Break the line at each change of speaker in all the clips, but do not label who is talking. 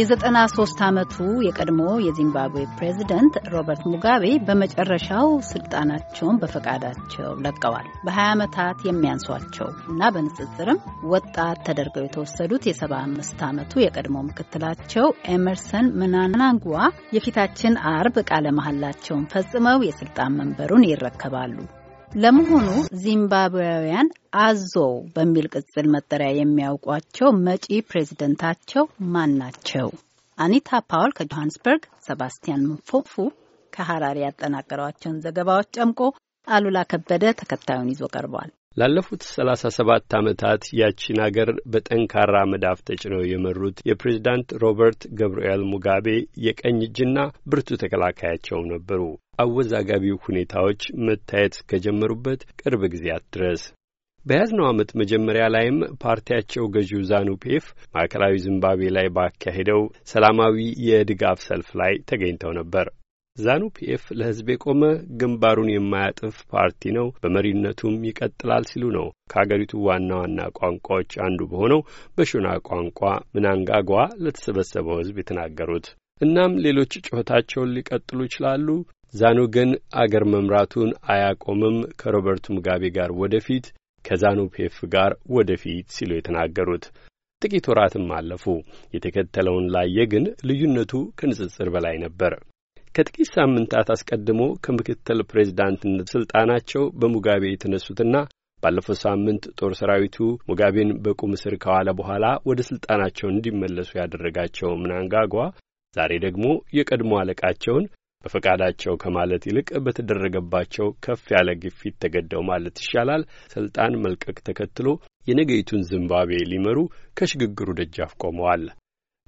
የዘጠና ሶስት ዓመቱ የቀድሞ የዚምባብዌ ፕሬዚደንት ሮበርት ሙጋቤ በመጨረሻው ስልጣናቸውን በፈቃዳቸው ለቀዋል። በ20 ዓመታት የሚያንሷቸው እና በንጽጽርም ወጣት ተደርገው የተወሰዱት የ75 ዓመቱ የቀድሞ ምክትላቸው ኤመርሰን ምናናንጓ የፊታችን አርብ ቃለ መሐላቸውን ፈጽመው የስልጣን መንበሩን ይረከባሉ። ለመሆኑ ዚምባብዌያውያን አዞ በሚል ቅጽል መጠሪያ የሚያውቋቸው መጪ ፕሬዚደንታቸው ማን ናቸው? አኒታ ፓውል ከጆሃንስበርግ፣ ሰባስቲያን ምፎፉ ከሀራሪ ያጠናቀሯቸውን ዘገባዎች ጨምቆ አሉላ ከበደ ተከታዩን ይዞ ቀርቧል።
ላለፉት ሰላሳ ሰባት ዓመታት ያቺን አገር በጠንካራ መዳፍ ተጭነው የመሩት የፕሬዚዳንት ሮበርት ገብርኤል ሙጋቤ የቀኝ እጅና ብርቱ ተከላካያቸው ነበሩ። አወዛጋቢው ሁኔታዎች መታየት እስከጀመሩበት ቅርብ ጊዜያት ድረስ በያዝነው ዓመት መጀመሪያ ላይም ፓርቲያቸው ገዢው ዛኑ ፒኤፍ ማዕከላዊ ዚምባብዌ ላይ ባካሄደው ሰላማዊ የድጋፍ ሰልፍ ላይ ተገኝተው ነበር። ዛኑ ፒኤፍ ለሕዝብ የቆመ ግንባሩን የማያጥፍ ፓርቲ ነው፣ በመሪነቱም ይቀጥላል ሲሉ ነው ከአገሪቱ ዋና ዋና ቋንቋዎች አንዱ በሆነው በሾና ቋንቋ ምናንጋግዋ ለተሰበሰበው ሕዝብ የተናገሩት። እናም ሌሎች ጩኸታቸውን ሊቀጥሉ ይችላሉ። ዛኑ ግን አገር መምራቱን አያቆምም፣ ከሮበርቱ ሙጋቤ ጋር ወደፊት፣ ከዛኑ ፒኤፍ ጋር ወደፊት ሲሉ የተናገሩት። ጥቂት ወራትም አለፉ። የተከተለውን ላየ ግን ልዩነቱ ከንጽጽር በላይ ነበር። ከጥቂት ሳምንታት አስቀድሞ ከምክትል ፕሬዚዳንትነት ስልጣናቸው በሙጋቤ የተነሱትና ባለፈው ሳምንት ጦር ሰራዊቱ ሙጋቤን በቁም እስር ከዋለ በኋላ ወደ ስልጣናቸው እንዲመለሱ ያደረጋቸው ምናንጋጓ ዛሬ ደግሞ የቀድሞ አለቃቸውን በፈቃዳቸው ከማለት ይልቅ በተደረገባቸው ከፍ ያለ ግፊት ተገደው ማለት ይሻላል ስልጣን መልቀቅ ተከትሎ የነገይቱን ዚምባብዌ ሊመሩ ከሽግግሩ ደጃፍ ቆመዋል።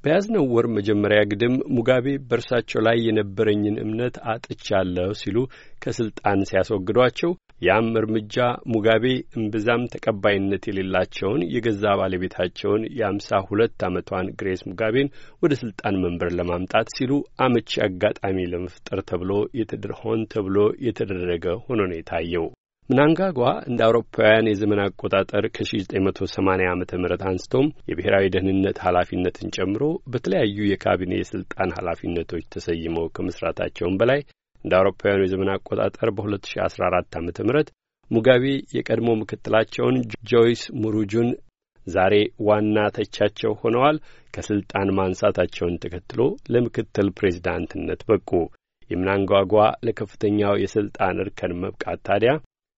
በያዝነው ወር መጀመሪያ ግድም ሙጋቤ በእርሳቸው ላይ የነበረኝን እምነት አጥቻለሁ ሲሉ ከስልጣን ሲያስወግዷቸው ያም እርምጃ ሙጋቤ እምብዛም ተቀባይነት የሌላቸውን የገዛ ባለቤታቸውን የአምሳ ሁለት ዓመቷን ግሬስ ሙጋቤን ወደ ስልጣን መንበር ለማምጣት ሲሉ አመቺ አጋጣሚ ለመፍጠር ተብሎ ሆን ተብሎ የተደረገ ሆኖ ነው የታየው። ምናንጋጓ እንደ አውሮፓውያን የዘመን አቆጣጠር ከ1980 ዓ ም አንስቶም የብሔራዊ ደህንነት ኃላፊነትን ጨምሮ በተለያዩ የካቢኔ የስልጣን ኃላፊነቶች ተሰይመው ከመስራታቸውም በላይ እንደ አውሮፓውያኑ የዘመን አቆጣጠር በ2014 ዓ ም ሙጋቤ የቀድሞ ምክትላቸውን ጆይስ ሙሩጁን ዛሬ ዋና ተቻቸው ሆነዋል። ከስልጣን ማንሳታቸውን ተከትሎ ለምክትል ፕሬዚዳንትነት በቁ። የምናንጓጓ ለከፍተኛው የስልጣን እርከን መብቃት ታዲያ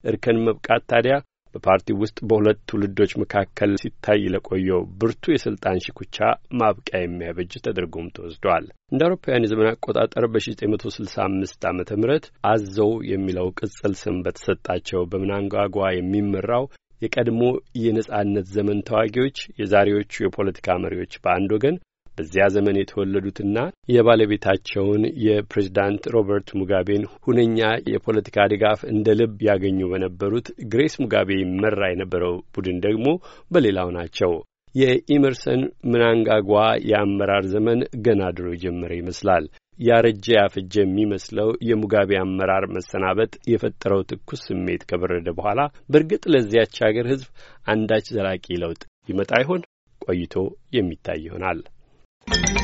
እርከን መብቃት ታዲያ በፓርቲው ውስጥ በሁለት ትውልዶች መካከል ሲታይ ለቆየው ብርቱ የስልጣን ሽኩቻ ማብቂያ የሚያበጅ ተደርጎም ተወስዷል። እንደ አውሮፓውያን የዘመን አቆጣጠር በ1965 ዓመተ ምህረት አዘው የሚለው ቅጽል ስም በተሰጣቸው በምናንጓጓ የሚመራው የቀድሞ የነጻነት ዘመን ተዋጊዎች የዛሬዎቹ የፖለቲካ መሪዎች በአንድ ወገን በዚያ ዘመን የተወለዱትና የባለቤታቸውን የፕሬዚዳንት ሮበርት ሙጋቤን ሁነኛ የፖለቲካ ድጋፍ እንደ ልብ ያገኙ በነበሩት ግሬስ ሙጋቤ ይመራ የነበረው ቡድን ደግሞ በሌላው ናቸው። የኢመርሰን ምናንጋጓ የአመራር ዘመን ገና ድሮ የጀመረ ይመስላል። ያረጀ ያፈጀ የሚመስለው የሙጋቤ አመራር መሰናበት የፈጠረው ትኩስ ስሜት ከበረደ በኋላ በእርግጥ ለዚያች አገር ሕዝብ አንዳች ዘላቂ ለውጥ ይመጣ ይሆን? ቆይቶ የሚታይ ይሆናል። Okay.